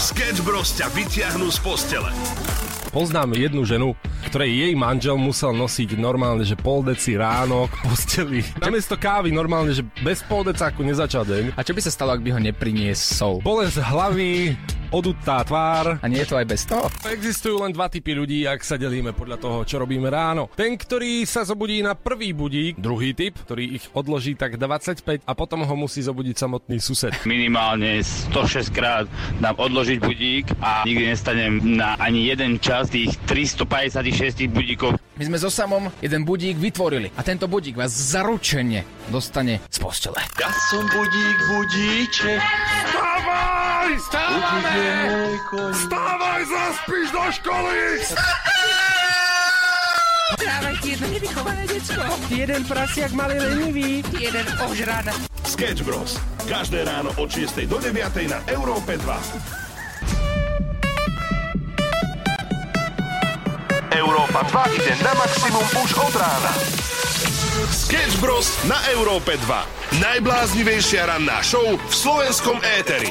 Sketch Bros ťa vyťahnú z postele. Poznám jednu ženu, ktorej jej manžel musel nosiť normálne, že pol deci ráno k posteli. Namiesto kávy normálne, že bez pol decáku nezačal deň. A čo by sa stalo, ak by ho nepriniesol? Bolesť hlavy, odutá tvár. A nie je to aj bez toho? Existujú len dva typy ľudí, ak sa delíme podľa toho, čo robíme ráno. Ten, ktorý sa zobudí na prvý budík, druhý typ, ktorý ich odloží tak 25 a potom ho musí zobudiť samotný sused. minimálne 106 krát dám odložiť budík a nikdy nestanem na ani jeden čas tých 356 budíkov. My sme so samom jeden budík vytvorili a tento budík vás zaručene dostane z postele. Ja som budík, budíček. Stávaj! Stávame! Stávaj, zaspíš do školy! Dávajte jedno nevychované decko. Jeden prasiak malý lenivý. Jeden ožrada. Sketch Bros. Každé ráno od 6 do 9 na Európe 2. Európa 2 ide na maximum už od rána. Sketch Bros. na Európe 2. Najbláznivejšia ranná show v slovenskom éteri.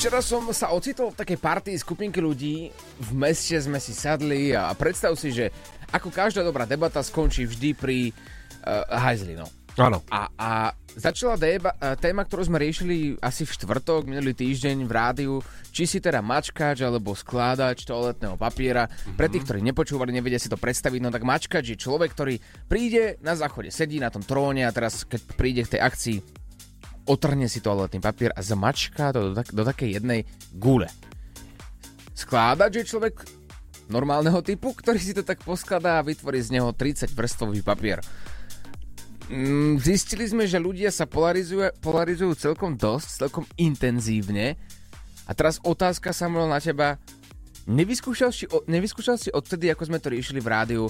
Včera som sa ocitol v takej partii skupinky ľudí. V meste sme si sadli a predstav si, že ako každá dobrá debata skončí vždy pri uh, hajzli, no. Áno. A, a začala déba, téma, ktorú sme riešili asi v štvrtok, minulý týždeň v rádiu, či si teda mačkač alebo skládač toaletného papiera. Mm-hmm. Pre tých, ktorí nepočúvali, nevedia si to predstaviť, no tak mačkač je človek, ktorý príde na záchode, sedí na tom tróne a teraz, keď príde k tej akcii, otrhne si toaletný papier a zamačká to do, tak, do takej jednej gule. Skládač je človek normálneho typu, ktorý si to tak poskladá a vytvorí z neho 30 vrstvový papier. Mm, zistili sme, že ľudia sa polarizujú, polarizujú celkom dosť, celkom intenzívne. A teraz otázka, Samuel, na teba. Nevyskúšal si, nevyskúšal si odtedy, ako sme to riešili v rádiu,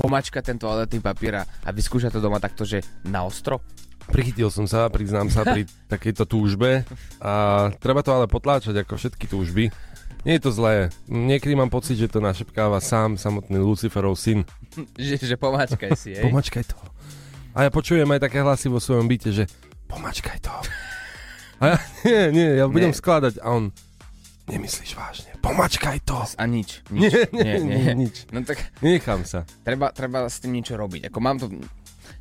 pomačka ten toaletný papier a vyskúša to doma takto, že na ostro? Prichytil som sa, priznám sa, pri takejto túžbe. A treba to ale potláčať ako všetky túžby. Nie je to zlé. Niekedy mám pocit, že to našepkáva sám samotný Luciferov syn. že, že pomačkaj si, hej? Pomačkaj to. A ja počujem aj také hlasy vo svojom byte, že pomačkaj to. A ja, nie, nie, ja budem nie. skladať a on, nemyslíš vážne, pomačkaj to. A nič, nič. Nie, nie, nie, nie. nič. No tak... Nechám sa. Treba, treba s tým niečo robiť. Ako mám to...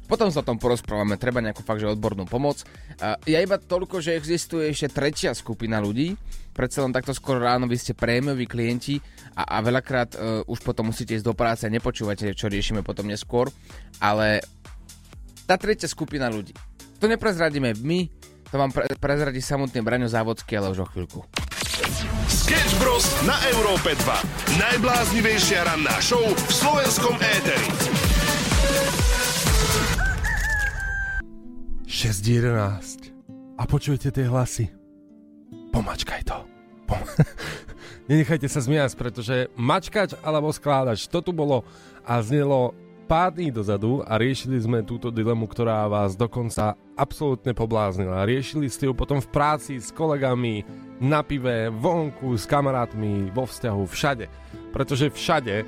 Potom sa o tom porozprávame, treba nejakú fakt, že odbornú pomoc. Ja iba toľko, že existuje ešte tretia skupina ľudí, predsa len takto skoro ráno vy ste prémioví klienti a, a veľakrát uh, už potom musíte ísť do práce a nepočúvate, čo riešime potom neskôr, ale tá tretia skupina ľudí. To neprezradíme my, to vám pre- prezradí samotný Braňo Závodský, ale už o chvíľku. Sketch Bros. na Európe 2. Najbláznivejšia ranná show v slovenskom éteri. 6.11. A počujete tie hlasy? Pomačkaj to. Pom- Nenechajte sa zmiasť, pretože mačkač alebo skládač, to tu bolo a znelo pár dní dozadu a riešili sme túto dilemu, ktorá vás dokonca absolútne pobláznila. Riešili ste ju potom v práci s kolegami, na pive, vonku, s kamarátmi, vo vzťahu, všade. Pretože všade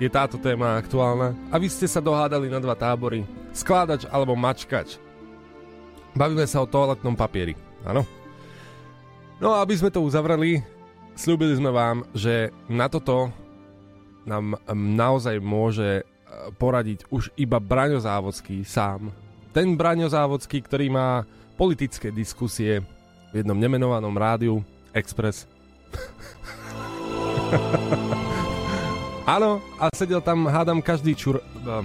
je táto téma aktuálna a vy ste sa dohádali na dva tábory. Skládač alebo mačkač. Bavíme sa o toaletnom papieri, áno? No a aby sme to uzavreli, slúbili sme vám, že na toto nám naozaj môže poradiť už iba Braňo Závodský sám. Ten Braňo Závodský, ktorý má politické diskusie v jednom nemenovanom rádiu Express. Áno, a sedel tam, hádam, každý čur... Uh,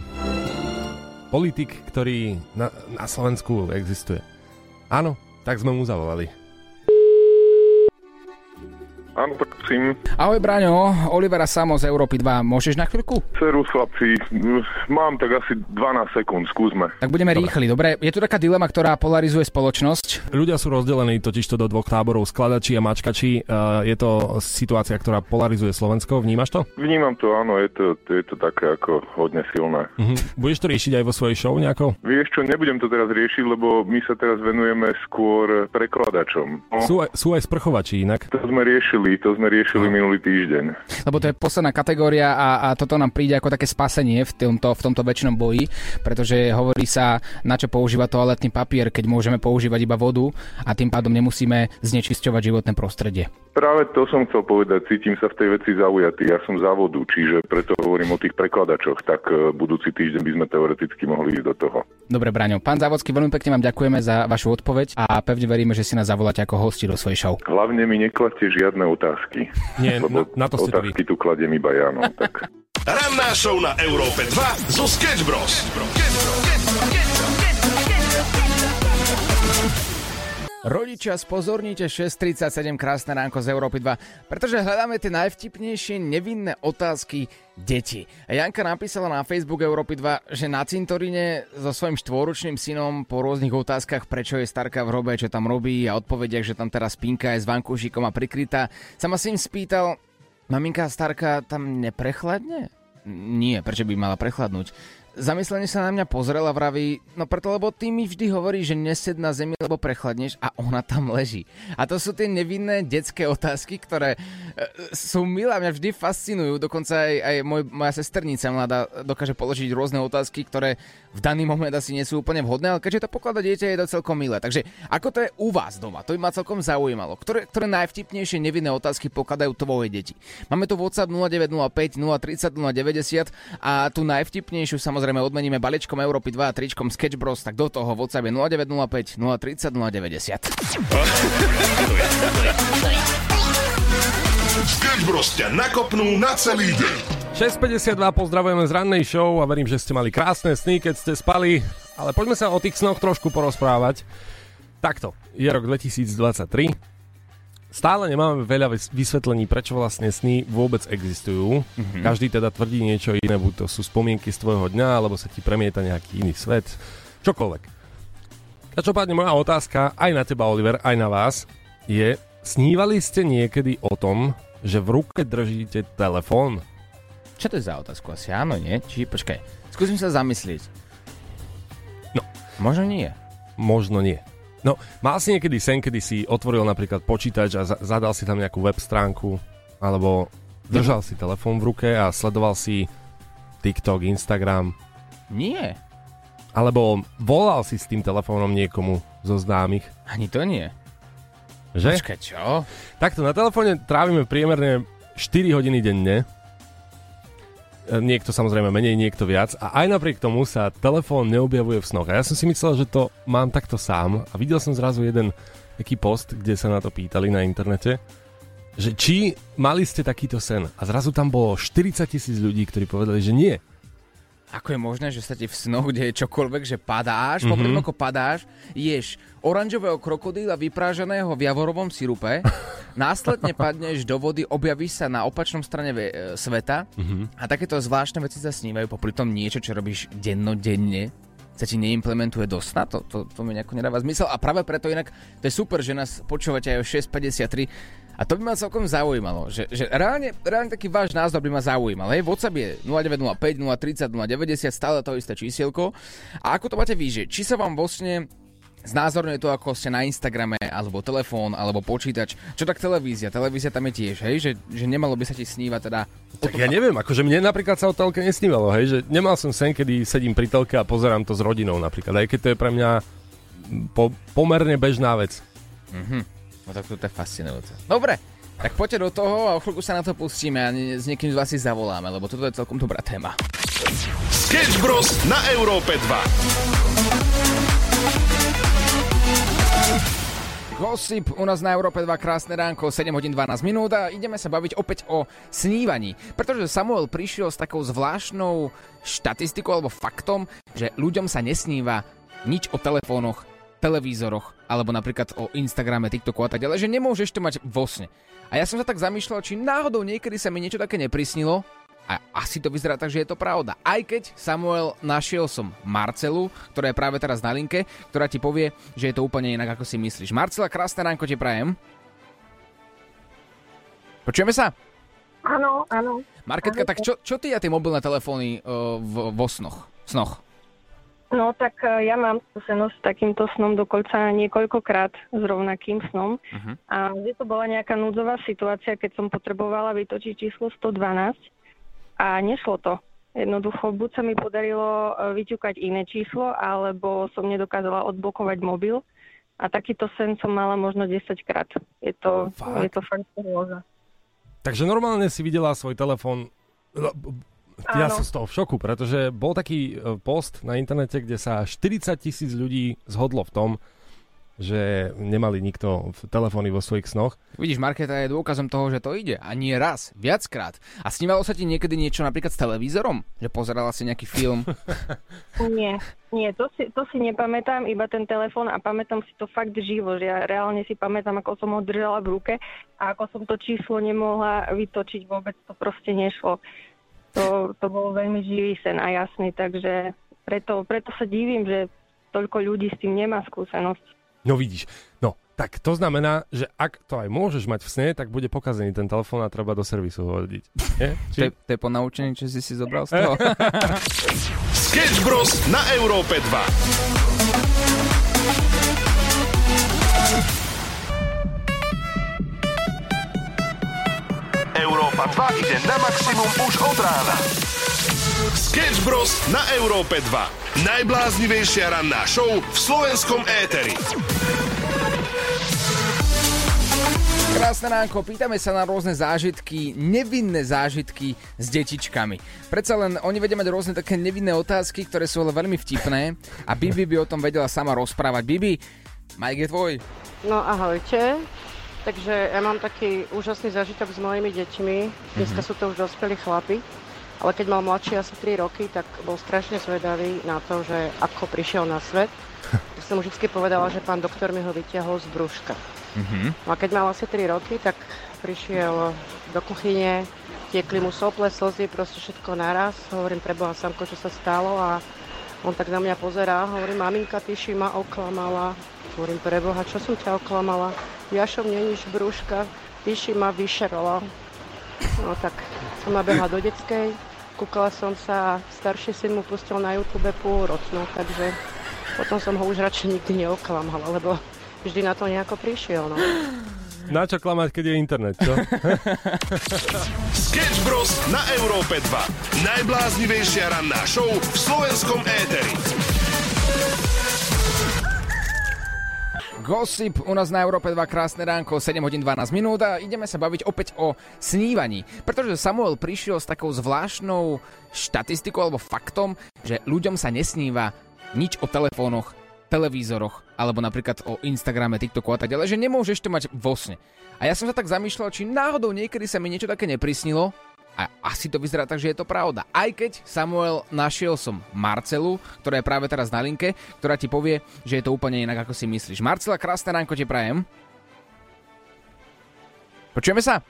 politik, ktorý na, na Slovensku existuje. Áno, tak sme mu zavolali. Áno, prosím. Ahoj Braňo, Olivera Samo z Európy 2. Môžeš na chvíľku? Ceru chlapci, mám tak asi 12 sekúnd, skúsme. Tak budeme dobre. rýchli, dobre? Je tu taká dilema, ktorá polarizuje spoločnosť. Ľudia sú rozdelení totižto do dvoch táborov, skladači a mačkači. Uh, je to situácia, ktorá polarizuje Slovensko, vnímaš to? Vnímam to, áno, je to, je to také ako hodne silné. Uh-huh. Budeš to riešiť aj vo svojej show nejako? Vieš čo, nebudem to teraz riešiť, lebo my sa teraz venujeme skôr prekladačom. No. Sú, aj, sú aj sprchovači inak? To sme riešili riešili, to sme riešili minulý týždeň. Lebo to je posledná kategória a, a toto nám príde ako také spasenie v tomto, v tomto väčšnom boji, pretože hovorí sa, na čo používa toaletný papier, keď môžeme používať iba vodu a tým pádom nemusíme znečisťovať životné prostredie. Práve to som chcel povedať, cítim sa v tej veci zaujatý. Ja som za vodu, čiže preto hovorím o tých prekladačoch. Tak e, budúci týždeň by sme teoreticky mohli ísť do toho. Dobre, Braňo. Pán Závodský, veľmi pekne vám ďakujeme za vašu odpoveď a pevne veríme, že si nás zavoláte ako hosti do svojej show. Hlavne mi nekladte žiadne otázky. Nie, lebo na, na to ste otázky tu kladiem iba ja. No, tak. Ranná show na Európe 2 zo Sketch Bros. Rodičia, spozornite 6.37 krásne ránko z Európy 2, pretože hľadáme tie najvtipnejšie nevinné otázky detí. A Janka napísala na Facebook Európy 2, že na cintoríne so svojím štvoročným synom po rôznych otázkach, prečo je starka v hrobe, čo tam robí a odpovediach, že tam teraz spinka je s vankúšikom a prikrytá, sa ma syn spýtal, maminka starka tam neprechladne? Nie, prečo by mala prechladnúť? Zamyslenie sa na mňa pozrel a vraví, no preto, lebo ty mi vždy hovorí, že nesed na zemi, lebo prechladneš a ona tam leží. A to sú tie nevinné detské otázky, ktoré e, sú milé mňa vždy fascinujú. Dokonca aj, aj môj, moja sesternica mladá dokáže položiť rôzne otázky, ktoré v daný moment asi nie sú úplne vhodné, ale keďže to poklada dieťa, je to celkom milé. Takže ako to je u vás doma? To by ma celkom zaujímalo. Ktoré, ktoré najvtipnejšie nevinné otázky pokladajú tvoje deti? Máme tu WhatsApp 0905 030 090 a tú najvtipnejšiu samozrejme odmeníme balíčkom Európy 2 a tričkom Sketch Bros, tak do toho WhatsApp je 0905 030 090. Sketch Bros ťa nakopnú na celý deň. 6.52 pozdravujeme z rannej show a verím, že ste mali krásne sny, keď ste spali. Ale poďme sa o tých snoch trošku porozprávať. Takto, je rok 2023. Stále nemáme veľa vys- vysvetlení, prečo vlastne sny vôbec existujú. Mm-hmm. Každý teda tvrdí niečo iné, buď to sú spomienky z tvojho dňa, alebo sa ti premieta nejaký iný svet. Čokoľvek. Každopádne moja otázka aj na teba, Oliver, aj na vás je, snívali ste niekedy o tom, že v ruke držíte telefón? Čo to je za otázku? Asi áno, nie? Či počkaj, skúsim sa zamyslieť. No. Možno nie. Možno nie. No, mal si niekedy sen, kedy si otvoril napríklad počítač a za- zadal si tam nejakú web stránku, alebo držal si telefón v ruke a sledoval si TikTok, Instagram, Nie. alebo volal si s tým telefónom niekomu zo známych, Ani to nie. že? Počkaj, čo? Takto, na telefóne trávime priemerne 4 hodiny denne. Niekto samozrejme menej, niekto viac. A aj napriek tomu sa telefón neobjavuje v snoch. A ja som si myslel, že to mám takto sám. A videl som zrazu jeden taký post, kde sa na to pýtali na internete, že či mali ste takýto sen. A zrazu tam bolo 40 tisíc ľudí, ktorí povedali, že nie. Ako je možné, že sa ti v snoch deje čokoľvek, že padáš, Mhm. mm-hmm. popri padáš, ješ oranžového krokodíla vyprážaného v javorovom sirupe, následne padneš do vody, objavíš sa na opačnom strane ve- e, sveta Mhm. a takéto zvláštne veci sa snívajú, popri tom niečo, čo robíš dennodenne, sa ti neimplementuje do sna, to, to, to mi nejako nedáva zmysel a práve preto inak to je super, že nás počúvate aj o 6.53 a to by ma celkom zaujímalo, že, že reálne, reálne taký váš názor by ma zaujímal. Hej, WhatsApp je 0905 030 090, stále to isté čísielko. A ako to máte vy, že či sa vám vlastne znázorňuje to, ako ste na Instagrame, alebo telefón, alebo počítač. Čo tak televízia? Televízia tam je tiež, hej? Že, že nemalo by sa ti snívať teda... Tak ja neviem, akože mne napríklad sa o telke nesnívalo, hej, že nemal som sen, kedy sedím pri telke a pozerám to s rodinou napríklad, aj keď to je pre mňa po, pomerne bežná vec. No tak to je fascinujúce. Dobre, tak poďte do toho a o chvíľku sa na to pustíme a ne- s niekým z vás si zavoláme, lebo toto je celkom dobrá téma. Sketch Bros na Európe 2. Gossip u nás na Európe 2 krásne ránko, 7 hodín 12 minút a ideme sa baviť opäť o snívaní. Pretože Samuel prišiel s takou zvláštnou štatistikou alebo faktom, že ľuďom sa nesníva nič o telefónoch, televízoroch alebo napríklad o Instagrame, TikToku a tak ďalej, že nemôžeš to mať vo sne. A ja som sa tak zamýšľal, či náhodou niekedy sa mi niečo také neprisnilo, a asi to vyzerá tak, že je to pravda. Aj keď, Samuel, našiel som Marcelu, ktorá je práve teraz na linke, ktorá ti povie, že je to úplne inak, ako si myslíš. Marcela, krásne ránko ti prajem. Počujeme sa? Áno, áno. Marketka, tak čo, čo ty a tie mobilné telefóny uh, v, vo snoch? snoch? No tak e, ja mám skúsenosť s takýmto snom dokonca niekoľkokrát s rovnakým snom. Mhm. A že to bola nejaká núdzová situácia, keď som potrebovala vytočiť číslo 112 a nešlo to. Jednoducho, buď sa mi podarilo e, vyťukať iné číslo, alebo som nedokázala odblokovať mobil. A takýto sen som mala možno 10 krát. Je to, Fakt? je to fakt hrôza. Takže normálne si videla svoj telefón. No, Ja Áno. som z toho v šoku, pretože bol taký e, post na internete, kde sa 40 tisíc ľudí zhodlo v tom, že nemali nikto v telefóny vo svojich snoch. Vidíš, Marketa je dôkazom toho, že to ide. A nie raz, viackrát. A snívalo sa ti niekedy niečo napríklad s televízorom? Že pozerala si nejaký film? Nie, nie, to si, to si nepamätám, iba ten telefón a pamätám si to fakt živo, že ja reálne si pamätám, ako som ho držala v ruke a ako som to číslo nemohla vytočiť, vôbec to proste nešlo. To, to bol veľmi živý sen a jasný, takže preto, preto sa divím, že toľko ľudí s tým nemá skúsenosť. No vidíš, no tak to znamená, že ak to aj môžeš mať v sne, tak bude pokazený ten telefón a treba do servisu ho hodiť. Nie? To je, to je po naučení, čo si si zobral z toho? Sketch Bros. na Európe 2. Európa 2 ide na maximum už od rána. Sketch Bros. na Európe 2. Najbláznivejšia ranná show v slovenskom éteri. Krásne ránko, pýtame sa na rôzne zážitky, nevinné zážitky s detičkami. Predsa len oni vedia mať rôzne také nevinné otázky, ktoré sú ale veľmi vtipné a Bibi by o tom vedela sama rozprávať. Bibi, Mike je tvoj. No ahojte. Takže ja mám taký úžasný zažitok s mojimi deťmi. Dneska sú to už dospelí chlapi. Ale keď mal mladší asi 3 roky, tak bol strašne zvedavý na to, že ako prišiel na svet. Tak som mu vždy povedala, že pán doktor mi ho vyťahol z brúška. No a keď mal asi 3 roky, tak prišiel do kuchyne, tiekli mu sople, slzy, proste všetko naraz. Hovorím, preboha samko, čo sa stalo a on tak na mňa pozerá, hovorí, maminka, ty si ma oklamala. Hovorím, preboha, čo som ťa oklamala? Jašom neníš brúška, ty si ma vyšerala. No tak som nabehla do detskej, kúkala som sa a starší syn mu pustil na YouTube pôrod, no takže potom som ho už radšej nikdy neoklamala, lebo vždy na to nejako prišiel, no. Na čo klamať, keď je internet, čo? Sketch Bros. na Európe 2. Najbláznivejšia ranná show v slovenskom éteri. Gossip u nás na Európe 2 krásne ránko, 7 hodín 12 minút a ideme sa baviť opäť o snívaní. Pretože Samuel prišiel s takou zvláštnou štatistikou alebo faktom, že ľuďom sa nesníva nič o telefónoch, televízoroch alebo napríklad o Instagrame, TikToku a tak ďalej, že nemôžeš to mať vo sne. A ja som sa tak zamýšľal, či náhodou niekedy sa mi niečo také neprisnilo, a asi to vyzerá tak, že je to pravda. Aj keď, Samuel, našiel som Marcelu, ktorá je práve teraz na linke, ktorá ti povie, že je to úplne inak, ako si myslíš. Marcela, krásne ránko ti prajem. Počujeme sa?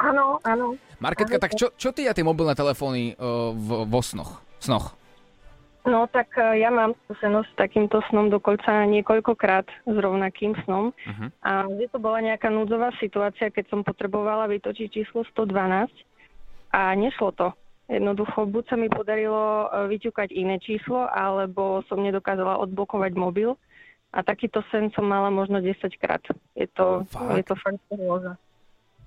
Áno, áno. Marketka, tak čo, čo ty a tie mobilné telefóny uh, v, vo snoch? snoch? No tak e, ja mám skúsenosť s takýmto snom dokonca niekoľkokrát s rovnakým snom. Mhm. A že to bola nejaká núdzová situácia, keď som potrebovala vytočiť číslo 112 a nešlo to. Jednoducho, buď sa mi podarilo e, vyťukať iné číslo, alebo som nedokázala odblokovať mobil. A takýto sen som mala možno 10 krát. Je to, Fakt? je to fakt hrôza.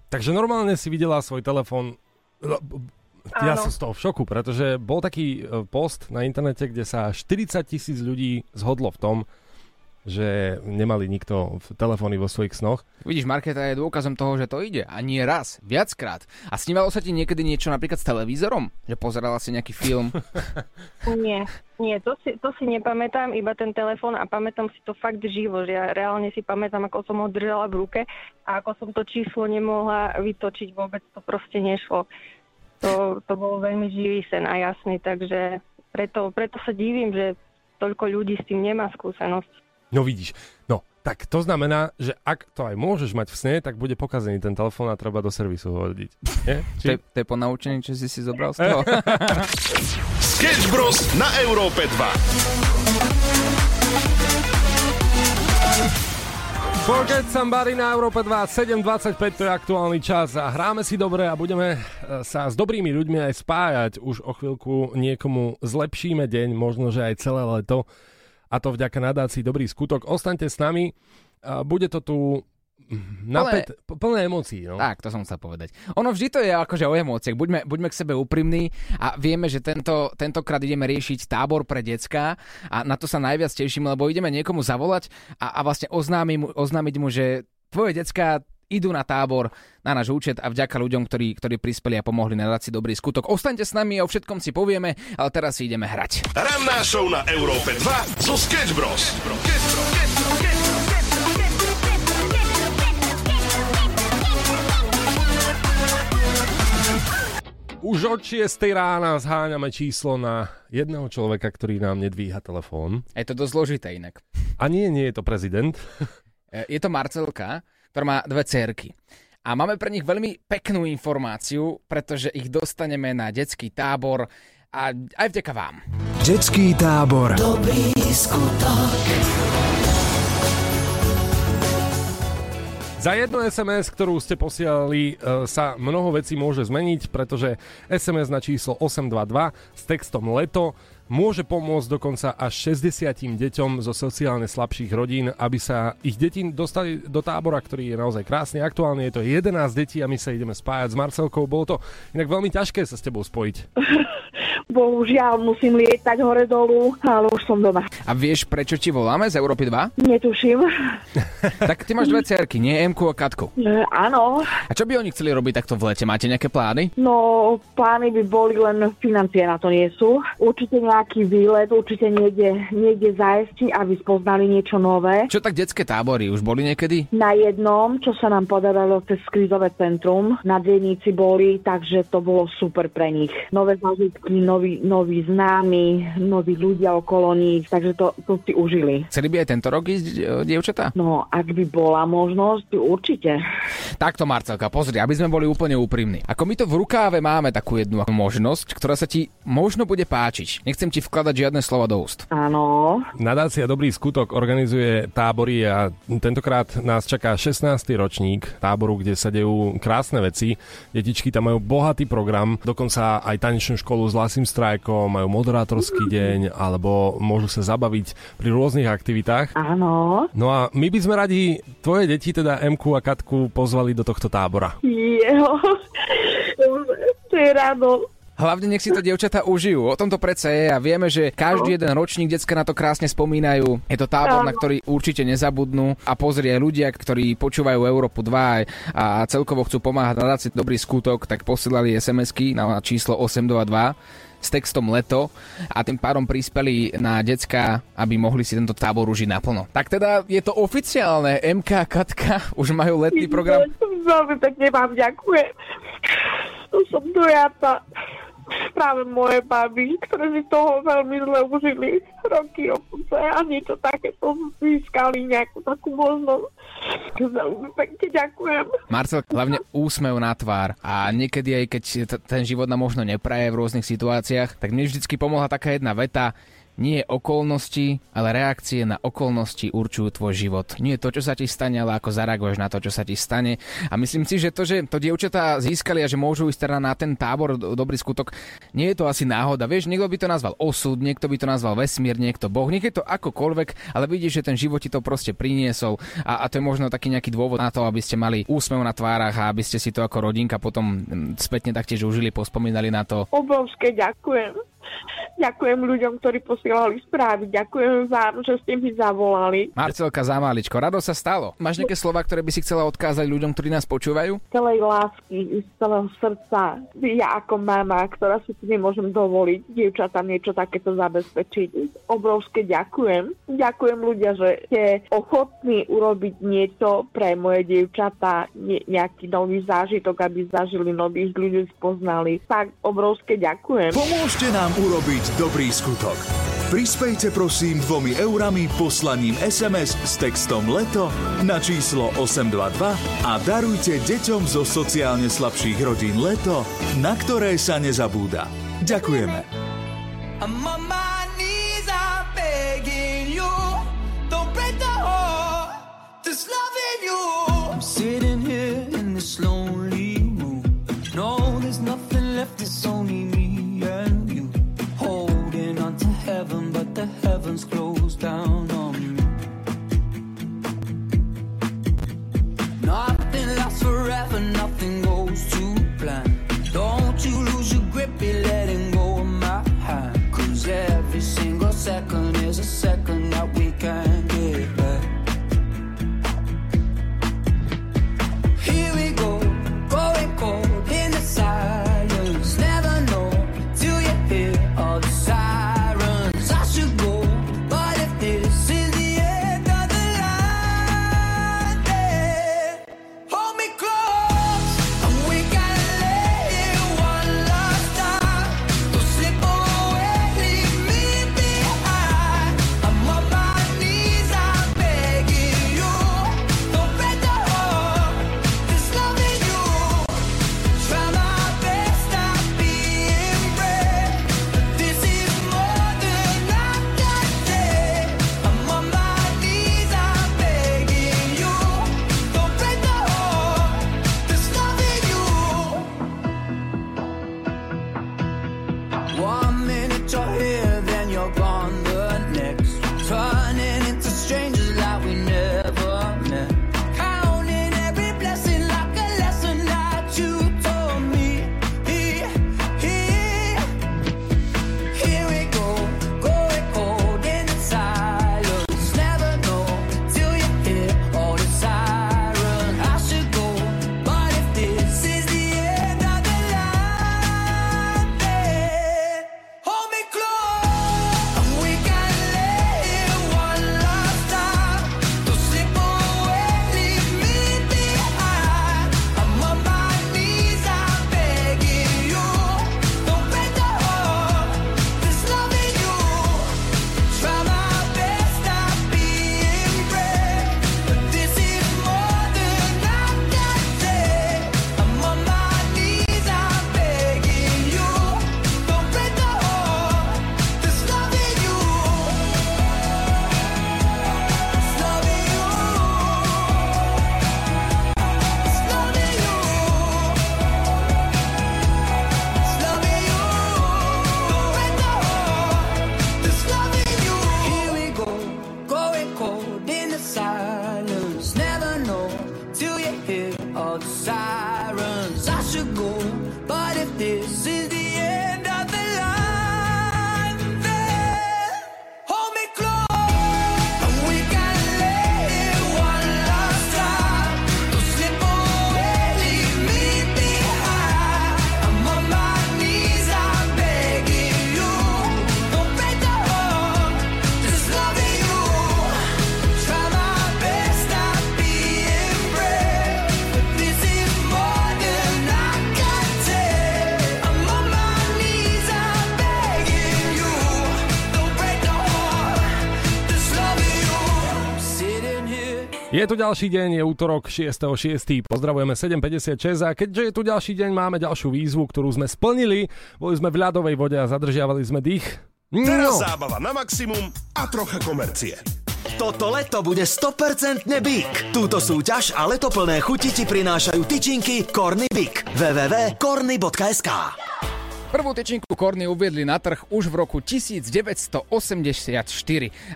Takže normálne si videla svoj telefón. No, Ja Áno. som z toho v šoku, pretože bol taký e, post na internete, kde sa 40 tisíc ľudí zhodlo v tom, že nemali nikto v telefóny vo svojich snoch. Vidíš, Marketa je dôkazom toho, že to ide. A nie raz, viackrát. A snívalo sa ti niekedy niečo napríklad s televízorom? Že pozerala si nejaký film? Nie, nie, to si, to si nepamätám, iba ten telefón a pamätám si to fakt živo, že ja reálne si pamätám, ako som ho držala v ruke a ako som to číslo nemohla vytočiť, vôbec to proste nešlo. To, to bol veľmi živý sen a jasný, takže preto, preto sa divím, že toľko ľudí s tým nemá skúsenosť. No vidíš, no tak to znamená, že ak to aj môžeš mať v sne, tak bude pokazený ten telefón a treba do servisu ho hodiť. Nie? To je, to je po naučení, čo si si zobral z toho? Sketch Bros. na Európe 2. Forget Somebody na Európe 2, 7.25 to je aktuálny čas a hráme si dobre a budeme e, sa s dobrými ľuďmi aj spájať. Už o chvíľku niekomu zlepšíme deň, možno že aj celé leto a to vďaka nadácii Dobrý skutok. Ostaňte s nami, bude to tu Napet, plné, plné emócií. No. Tak, to som chcel povedať. Ono vždy to je akože o emóciách. Buďme, buďme k sebe úprimní a vieme, že tento, tentokrát ideme riešiť tábor pre decka a na to sa najviac teším, lebo ideme niekomu zavolať a, a vlastne oznámiť mu, oznámiť mu, že tvoje decka idú na tábor na náš účet a vďaka ľuďom, ktorí, ktorí prispeli a pomohli na si dobrý skutok. Ostaňte s nami, o všetkom si povieme, ale teraz si ideme hrať. Ranná show na Európe 2 zo Sketch Bros. Sketch Bros. Už od 6 rána zháňame číslo na jedného človeka, ktorý nám nedvíha telefón. Je to dosť zložité inak. A nie, nie je to prezident. E, je to Marcelka, ktorá má dve cerky. A máme pre nich veľmi peknú informáciu, pretože ich dostaneme na detský tábor a aj vďaka vám. Detský tábor. Dobrý skutok. Za jedno SMS, ktorú ste posielali, e, sa mnoho vecí môže zmeniť, pretože SMS na číslo 822 s textom leto môže pomôcť dokonca až 60 deťom zo sociálne slabších rodín, aby sa ich deti dostali do tábora, ktorý je naozaj krásny. Aktuálne je to 11 detí a my sa ideme spájať s Marcelkou. Bolo to inak veľmi ťažké sa s tebou spojiť. Bohužiaľ musím lietať hore dolu, ale už som doma. A vieš, prečo ti voláme z Európy 2? Netuším. tak ty máš dve cerky, nie Emku a Katku. E, áno. A čo by oni chceli robiť takto v lete? Máte nejaké plány? No, plány by boli len financie na to nie sú. Určite nejaký výlet, určite niekde, niekde zájsť, aby spoznali niečo nové. Čo tak detské tábory? Už boli niekedy? Na jednom, čo sa nám podarilo cez krízové centrum, na Dienici boli, takže to bolo super pre nich. Nové zážitky, nové noví, noví známi, noví ľudia okolo nich, takže to, to si užili. Chceli by aj tento rok ísť, e, dievčatá? No, ak by bola možnosť, určite. Takto, Marcelka, pozri, aby sme boli úplne úprimní. Ako my to v rukáve máme takú jednu možnosť, ktorá sa ti možno bude páčiť. Nechcem ti vkladať žiadne slova do úst. Áno. Nadácia Dobrý skutok organizuje tábory a tentokrát nás čaká 16. ročník táboru, kde sa dejú krásne veci. Detičky tam majú bohatý program, dokonca aj tanečnú školu s Lasím strajkom, majú moderátorský deň, alebo môžu sa zabaviť pri rôznych aktivitách. Áno. No a my by sme radi tvoje deti, teda Emku a Katku, pozvali do tohto tábora. Jo, to je ráno. Hlavne nech si to dievčatá užijú. O tom to predsa je a vieme, že každý jeden ročník decka na to krásne spomínajú. Je to tábor, na ktorý určite nezabudnú a pozrie ľudia, ktorí počúvajú Európu 2 a celkovo chcú pomáhať na si dobrý skutok, tak posielali SMS-ky na číslo 822 s textom leto a tým pádom prispeli na decka, aby mohli si tento tábor užiť naplno. Tak teda je to oficiálne, MK a Katka už majú letný program. Veľmi pekne vám ďakujem. To som dojata práve moje baby, ktoré si toho veľmi zle užili roky opuce a niečo takéto získali nejakú takú možnosť. Veľmi pekne ďakujem. Marcel, hlavne úsmev na tvár a niekedy aj keď ten život nám možno nepraje v rôznych situáciách, tak mne vždycky pomohla taká jedna veta, nie okolnosti, ale reakcie na okolnosti určujú tvoj život. Nie to, čo sa ti stane, ale ako zareaguješ na to, čo sa ti stane. A myslím si, že to, že to dievčatá získali a že môžu ísť teda na ten tábor dobrý skutok, nie je to asi náhoda. Vieš, niekto by to nazval osud, niekto by to nazval vesmír, niekto boh, niekto to akokoľvek, ale vidíš, že ten život ti to proste priniesol a, a to je možno taký nejaký dôvod na to, aby ste mali úsmev na tvárach a aby ste si to ako rodinka potom mm, spätne taktiež užili, pospomínali na to. Obrovské ďakujem. Ďakujem ľuďom, ktorí posielali správy. Ďakujem vám, že ste mi zavolali. Marcelka Zamáličko, rado sa stalo. Máš nejaké slova, ktoré by si chcela odkázať ľuďom, ktorí nás počúvajú? Celej lásky, z celého srdca. Ja ako mama, ktorá si nemôžem dovoliť dievčatám niečo takéto zabezpečiť. Obrovské ďakujem. Ďakujem ľudia, že ste ochotní urobiť niečo pre moje dievčatá, ne, nejaký nový zážitok, aby zažili nových ľudí, spoznali. Tak obrovské ďakujem. Pomôžte nám urobiť dobrý skutok. Prispejte prosím dvomi eurami poslaním SMS s textom LETO na číslo 822 a darujte deťom zo sociálne slabších rodín LETO, na ktoré sa nezabúda. Ďakujeme. I'm ovens closed down. Je tu ďalší deň, je útorok 6.6. Pozdravujeme 7.56 a keďže je tu ďalší deň, máme ďalšiu výzvu, ktorú sme splnili. Boli sme v ľadovej vode a zadržiavali sme dých. Teraz No. zábava na maximum a trocha komercie. Toto leto bude 100% Big. Túto súťaž a letoplné chuti ti prinášajú tyčinky Corny Big. www.corny.sk Prvú tyčinku Korny uviedli na trh už v roku 1984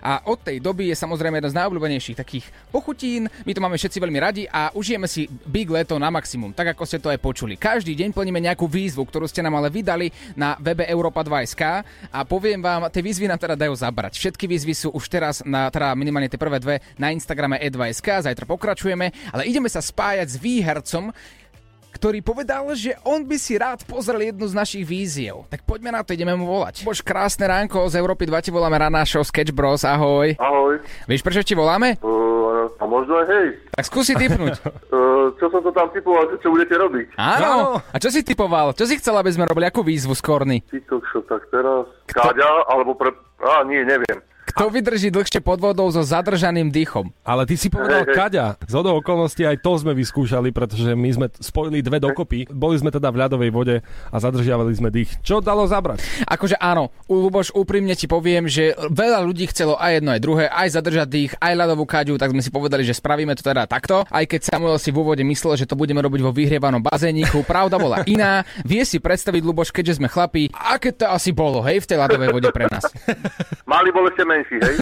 a od tej doby je samozrejme jedna z najobľúbenejších takých pochutín. My to máme všetci veľmi radi a užijeme si Big Leto na maximum, tak ako ste to aj počuli. Každý deň plníme nejakú výzvu, ktorú ste nám ale vydali na webe Europa 2.sk a poviem vám, tie výzvy nám teda dajú zabrať. Všetky výzvy sú už teraz, na, teda minimálne tie prvé dve, na Instagrame e2.sk, zajtra pokračujeme, ale ideme sa spájať s výhercom, ktorý povedal, že on by si rád pozrel jednu z našich víziev. Tak poďme na to, ideme mu volať. Bož krásne ránko, z Európy 2 ti voláme Rana Show Sketch Bros, ahoj. Ahoj. Vieš, prečo ti voláme? Uh, a možno aj hej. Tak skúsi typnúť. Uh, čo som to tam typoval, čo budete robiť? Áno. A čo si typoval? Čo si chcel, aby sme robili? Akú výzvu z Korny? TikTok show, tak teraz. Káďa, alebo pre... Á, nie, neviem. Kto vydrží dlhšie pod vodou so zadržaným dýchom? Ale ty si povedal Kaďa. Z hodou okolností aj to sme vyskúšali, pretože my sme spojili dve dokopy. Boli sme teda v ľadovej vode a zadržiavali sme dých. Čo dalo zabrať? Akože áno, Luboš, úprimne ti poviem, že veľa ľudí chcelo aj jedno, aj druhé, aj zadržať dých, aj ľadovú kaďu, tak sme si povedali, že spravíme to teda takto. Aj keď Samuel si v úvode myslel, že to budeme robiť vo vyhrievanom bazéniku, pravda bola iná. Vie si predstaviť, Luboš, keďže sme chlapí, aké to asi bolo, hej, v tej ľadovej vode pre nás. Mali bol menší, hej?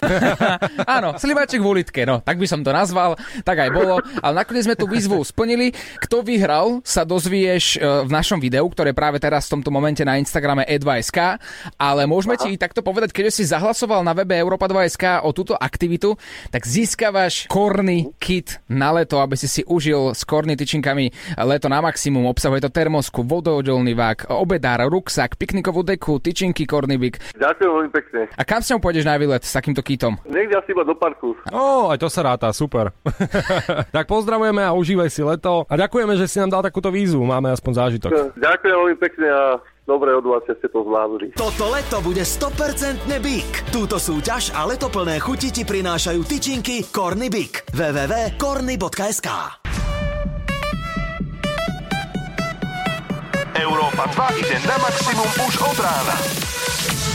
Áno, slivaček v ulitke, no, tak by som to nazval, tak aj bolo. Ale nakoniec sme tú výzvu splnili. Kto vyhral, sa dozvieš e, v našom videu, ktoré práve teraz v tomto momente na Instagrame e2.sk, ale môžeme ti takto povedať, keď si zahlasoval na webe Europa 2.sk o túto aktivitu, tak získavaš korny kit na leto, aby si si užil s korny tyčinkami leto na maximum. Obsahuje to termosku, vodoodolný vák, obedár, ruksak, piknikovú deku, tyčinky, kornybik. Ďakujem veľmi pekne. A kam s ňou pôjdeš na výlet s takýmto kitom? Niekde asi iba do parku. Ó, aj to sa ráta, super. tak pozdravujeme a užívaj si leto. A ďakujeme, že si nám dal takúto výzvu. Máme aspoň zážitok. Ďakujem veľmi pekne a dobre od vás, že ste to zvládli. Toto leto bude 100% Big. Túto súťaž a letoplné chuti ti prinášajú tyčinky Corny Big. www.corny.sk Európa 2 ide na maximum už od rána.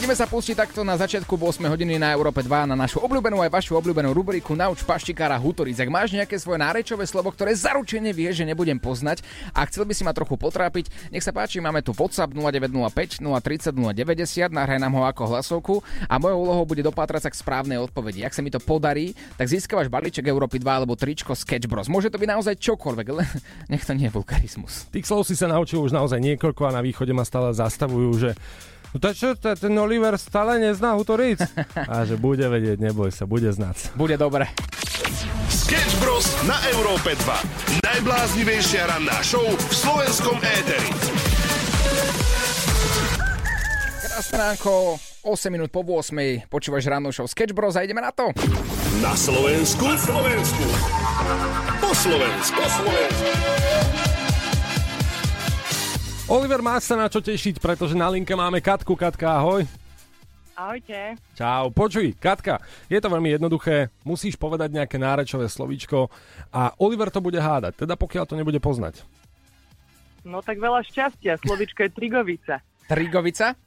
Ideme sa pustiť takto na začiatku 8 hodiny na Európe 2 na našu obľúbenú aj vašu obľúbenú rubriku Nauč paštikára Hutoric. Ak máš nejaké svoje nárečové slovo, ktoré zaručene vieš, že nebudem poznať a chcel by si ma trochu potrápiť, nech sa páči, máme tu WhatsApp 0905 030 090, nahraj nám ho ako hlasovku a mojou úlohou bude dopátrať sa k správnej odpovedi. Ak sa mi to podarí, tak získavaš balíček Európy 2 alebo tričko Sketch Bros. Môže to byť naozaj čokoľvek, len nech to nie je vulgarizmus. Tých slov si sa naučil už naozaj niekoľko a na východe ma stále zastavujú, že No to čo, to, ten Oliver stále nezná Hutoric? A že bude vedieť, neboj sa, bude znať. Bude dobre. Sketch Bros. na Európe 2. Najbláznivejšia ranná show v slovenskom éteri. Krásne ako 8 minút po 8. Počúvaš rannú show Sketch Bros a ideme na to. Na Slovensku. Na Slovensku. Po Slovensku. Po Slovensku. Oliver, máš sa na čo tešiť, pretože na linke máme Katku. Katka, ahoj. Ahojte. Čau, počuj, Katka, je to veľmi jednoduché, musíš povedať nejaké nárečové slovíčko a Oliver to bude hádať, teda pokiaľ to nebude poznať. No tak veľa šťastia. Slovičko je trigovica. Trigovica?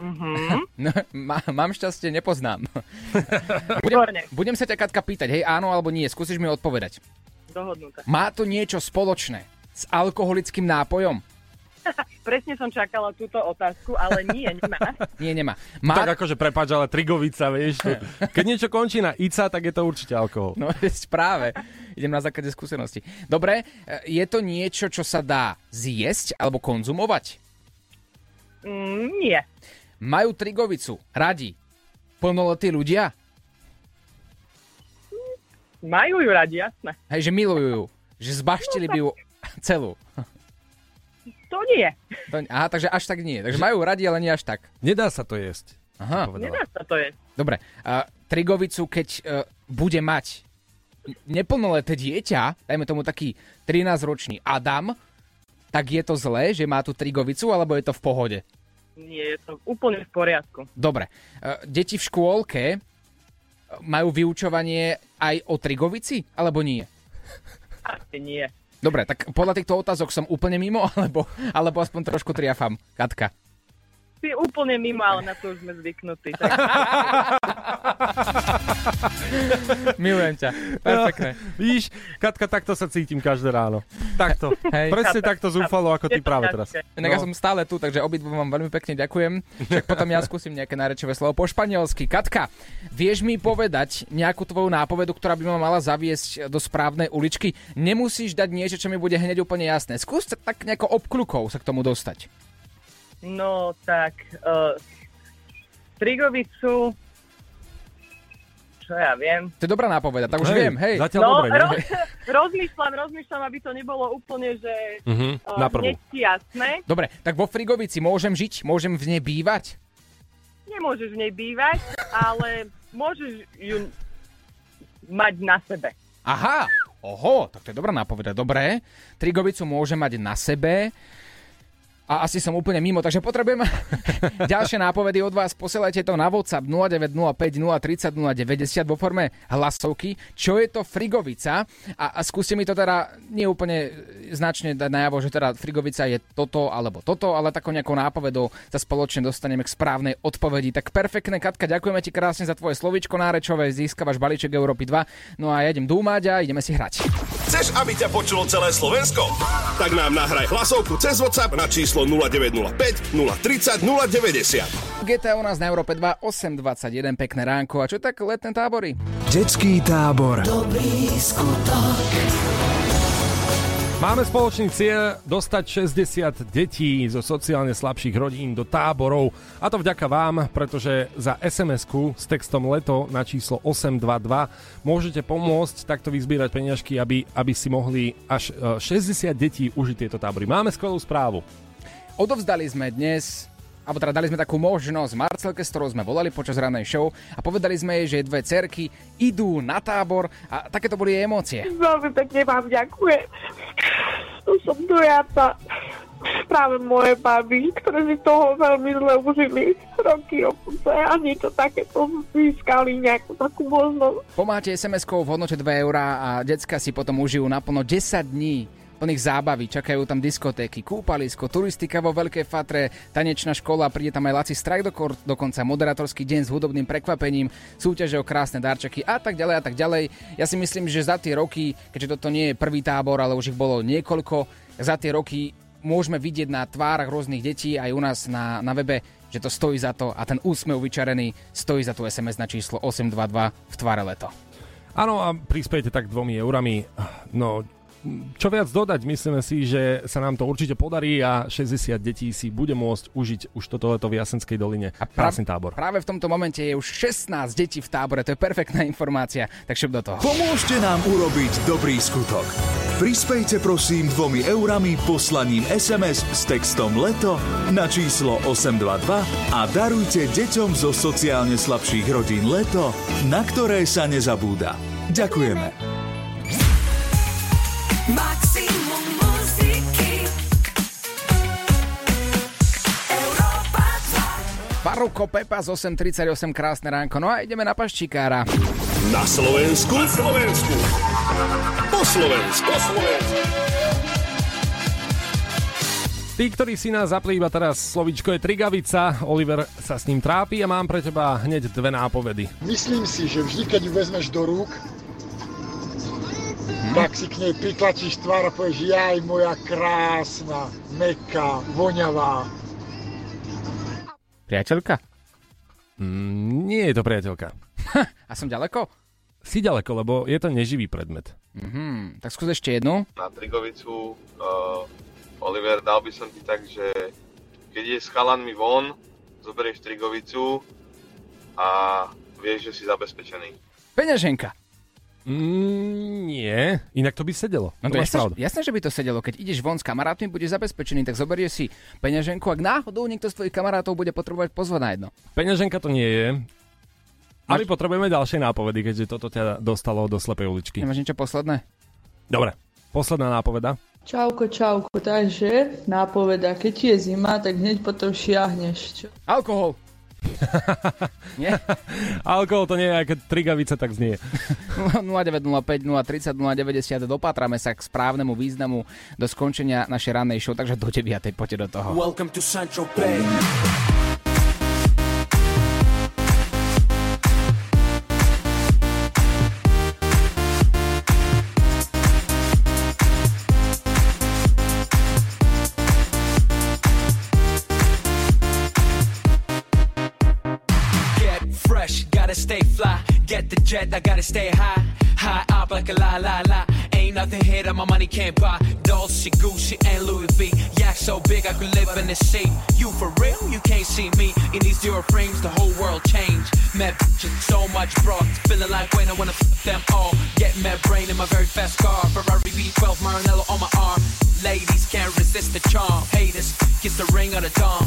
Mhm. No, má, mám šťastie, nepoznám. budem, budem sa ťa, Katka, pýtať, hej, áno alebo nie, skúsiš mi odpovedať. Dohodnuté. Má to niečo spoločné s alkoholickým nápojom? Presne som čakala túto otázku, ale nie, nemá. Nie, nemá. Má... Tak akože prepáč, ale trigovica, vieš. To, keď niečo končí na ica, tak je to určite alkohol. No práve. Idem na základe skúsenosti. Dobre, je to niečo, čo sa dá zjesť alebo konzumovať? Mm, nie. Majú trigovicu radi plnoletí ľudia? Majú ju radi, jasné. Hej, že milujú ju. Že zbaštili by ju celú. To nie. To, aha, takže až tak nie. Takže majú radi, ale nie až tak. Nedá sa to jesť. Aha. Nedá sa to jesť. Dobre. A trigovicu, keď uh, bude mať neplnoleté dieťa, dajme tomu taký 13-ročný Adam, tak je to zlé, že má tú trigovicu, alebo je to v pohode? Nie, je to úplne v poriadku. Dobre. Uh, deti v škôlke majú vyučovanie aj o trigovici, alebo nie? Asi nie. Dobre, tak podľa týchto otázok som úplne mimo, alebo, alebo aspoň trošku triafam. Katka. Si úplne mimo, ale na to už sme zvyknutí. Tak... Milujem ťa. Perfektné. No, víš, Katka, takto sa cítim každé ráno. Takto. Hej. Presne takto zúfalo, ako ty práve teraz. Inak ja som stále tu, takže obidvom vám veľmi pekne ďakujem. Však potom ja skúsim nejaké nárečové slovo po španielsky. Katka, vieš mi povedať nejakú tvoju nápovedu, ktorá by ma mala zaviesť do správnej uličky? Nemusíš dať niečo, čo mi bude hneď úplne jasné. Skús tak nejako obkľukov sa k tomu dostať. No tak, uh, Trigovicu, čo ja viem. To je dobrá nápoveda, tak už hej, viem, hej. Zatiaľ no, dobre, roz, rozmýšľam, rozmýšľam, aby to nebolo úplne, že na prvú. hneď jasné. Dobre, tak vo Frigovici môžem žiť? Môžem v nej bývať? Nemôžeš v nej bývať, ale môžeš ju mať na sebe. Aha, Oho, tak to je dobrá nápoveda. Dobre, Trigovicu môže mať na sebe. A asi som úplne mimo, takže potrebujem ďalšie nápovedy od vás. Posielajte to na WhatsApp 0905 030 090 vo forme hlasovky. Čo je to Frigovica? A, a skúste mi to teda nie úplne značne dať najavo, že teda Frigovica je toto alebo toto, ale takou nejakou nápovedou sa spoločne dostaneme k správnej odpovedi. Tak perfektné, Katka, ďakujeme ti krásne za tvoje slovičko nárečové, získavaš balíček Európy 2. No a ja idem dúmať a ideme si hrať. Chceš, aby ťa počulo celé Slovensko? Tak nám nahraj hlasovku cez WhatsApp na číslo 0905 030 090. GTA u nás na Európe 2, 8.21, pekné ránko. A čo tak letné tábory? Detský tábor. Dobrý skutok. Máme spoločný cieľ dostať 60 detí zo sociálne slabších rodín do táborov. A to vďaka vám, pretože za SMS-ku s textom leto na číslo 822 môžete pomôcť takto vyzbierať peniažky, aby, aby si mohli až e, 60 detí užiť tieto tábory. Máme skvelú správu. Odovzdali sme dnes alebo teda dali sme takú možnosť Marcelke, s ktorou sme volali počas ranej show a povedali sme jej, že dve cerky idú na tábor a takéto boli jej emócie. Veľmi pekne vám ďakujem. To som dojata. Práve moje baby, ktoré si toho veľmi zle užili roky opuce a niečo takéto získali nejakú takú možnosť. Pomáte SMS-kou v hodnote 2 eurá a decka si potom užijú naplno 10 dní plných zábavy, čakajú tam diskotéky, kúpalisko, turistika vo Veľkej Fatre, tanečná škola, príde tam aj Laci Strajk do dokonca moderátorský deň s hudobným prekvapením, súťaže o krásne darčeky a tak ďalej a tak ďalej. Ja si myslím, že za tie roky, keďže toto nie je prvý tábor, ale už ich bolo niekoľko, za tie roky môžeme vidieť na tvárach rôznych detí aj u nás na, na webe, že to stojí za to a ten úsmev vyčarený stojí za to SMS na číslo 822 v tváre leto. Áno, a prispiejte tak dvomi eurami. No, čo viac dodať, myslíme si, že sa nám to určite podarí a 60 detí si bude môcť užiť už toto leto v Jasenskej doline. A Krásny tábor. Práve v tomto momente je už 16 detí v tábore, to je perfektná informácia, tak šup do toho. Pomôžte nám urobiť dobrý skutok. Prispejte prosím dvomi eurami poslaním SMS s textom LETO na číslo 822 a darujte deťom zo sociálne slabších rodín LETO, na ktoré sa nezabúda. Ďakujeme. Maximum Faruko Pepa z 8.38, krásne ránko. No a ideme na paščikára. Na Slovensku? Na Slovensku. Po Slovensku. Po Slovensku. Tí, ktorí si nás zapli iba teraz, slovičko je Trigavica, Oliver sa s ním trápi a mám pre teba hneď dve nápovedy. Myslím si, že vždy, keď ju vezmeš do rúk, tak si k nej pritlačíš tvár a povieš, jaj, moja krásna, meká, voňavá. Priateľka? Mm, nie je to priateľka. A som ďaleko? Si ďaleko, lebo je to neživý predmet. Mhm, tak skús ešte jednu. Na Trigovicu, uh, Oliver, dal by som ti tak, že keď je s chalanmi von, zoberieš Trigovicu a vieš, že si zabezpečený. Peňaženka. Mm, nie, inak to by sedelo. No to to jasné, jasné, že by to sedelo. Keď ideš von s kamarátmi, budeš zabezpečený, tak zoberieš si peňaženku. Ak náhodou niekto z tvojich kamarátov bude potrebovať pozvať na jedno. Peňaženka to nie je. Ale potrebujeme ďalšie nápovedy, keďže toto ťa dostalo do slepej uličky. Nemáš niečo posledné? Dobre, posledná nápoveda. Čauko, čauko, takže nápoveda, keď ti je zima, tak hneď potom šiahneš. Čo? Alkohol. Nie? Alkohol to nie je, keď trigavica tak znie. 0905 030 090 dopátrame sa k správnemu významu do skončenia našej rannej show, takže do 9. poďte do toho. Welcome to Central Bay. Stay fly. Get the jet, I gotta stay high. High up like a la la la. Ain't nothing here that my money can't buy. Dolce, Gucci, and Louis V. Yak so big I could live in the sea. You for real? You can't see me in these zero frames. The whole world changed. Met bitches, so much broad. Feeling like when I wanna f them all. Get mad brain in my very fast car. Ferrari V12 Maranello on my arm. Ladies can't resist the charm. Haters kiss the ring of the dawn.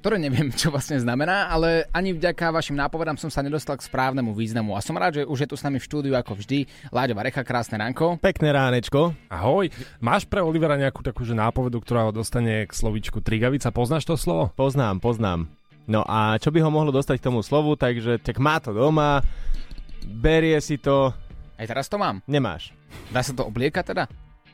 ktoré neviem, čo vlastne znamená, ale ani vďaka vašim nápovedám som sa nedostal k správnemu významu. A som rád, že už je tu s nami v štúdiu ako vždy. Láďo Varecha, krásne ránko. Pekné ránečko. Ahoj. Máš pre Olivera nejakú takú že nápovedu, ktorá ho dostane k slovičku Trigavica? Poznáš to slovo? Poznám, poznám. No a čo by ho mohlo dostať k tomu slovu, takže tak má to doma, berie si to. Aj teraz to mám. Nemáš. Dá sa to obliekať teda?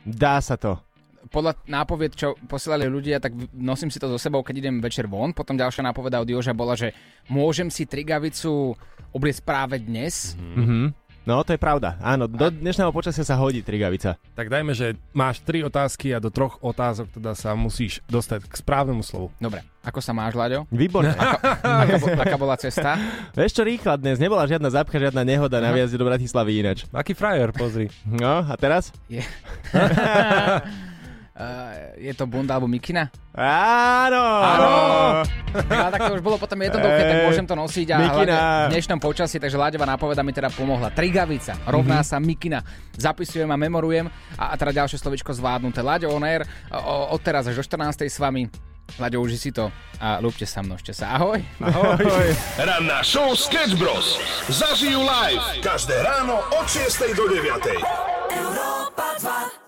Dá sa to. Podľa nápovied, čo posielali ľudia, tak nosím si to so sebou, keď idem večer von. Potom ďalšia nápoveda od Joža bola, že môžem si trigavicu obliecť práve dnes. Mhm. No, to je pravda. Áno, do dnešného počasia sa hodí trigavica. Tak dajme, že máš tri otázky a do troch otázok teda sa musíš dostať k správnemu slovu. Dobre, ako sa máš, Láďo? Výborne. Ako, aká, bo- aká bola cesta? Vieš čo, rýchla dnes, nebola žiadna zapcha, žiadna nehoda na viazde do Bratislavy ináč. Aký frajer, pozri. No, a teraz? Je. Uh, je to Bunda alebo Mikina? Áno! Áno! No, tak to už bolo potom jednoduché, tak môžem to nosiť a Mikina. v dnešnom počasí, takže Láďová nápoveda mi teda pomohla. Trigavica rovná Mhm. sa Mikina. Zapisujem a memorujem a, a teda ďalšie slovičko zvládnuté. Láďo on air, o, od teraz až do 14. s vami. Láďo, uži si to a lúbte sa, množte sa. Ahoj! Ahoj! Ranná show Sketch Bros. Zažijú live každé ráno od 6 do 9. Europa 2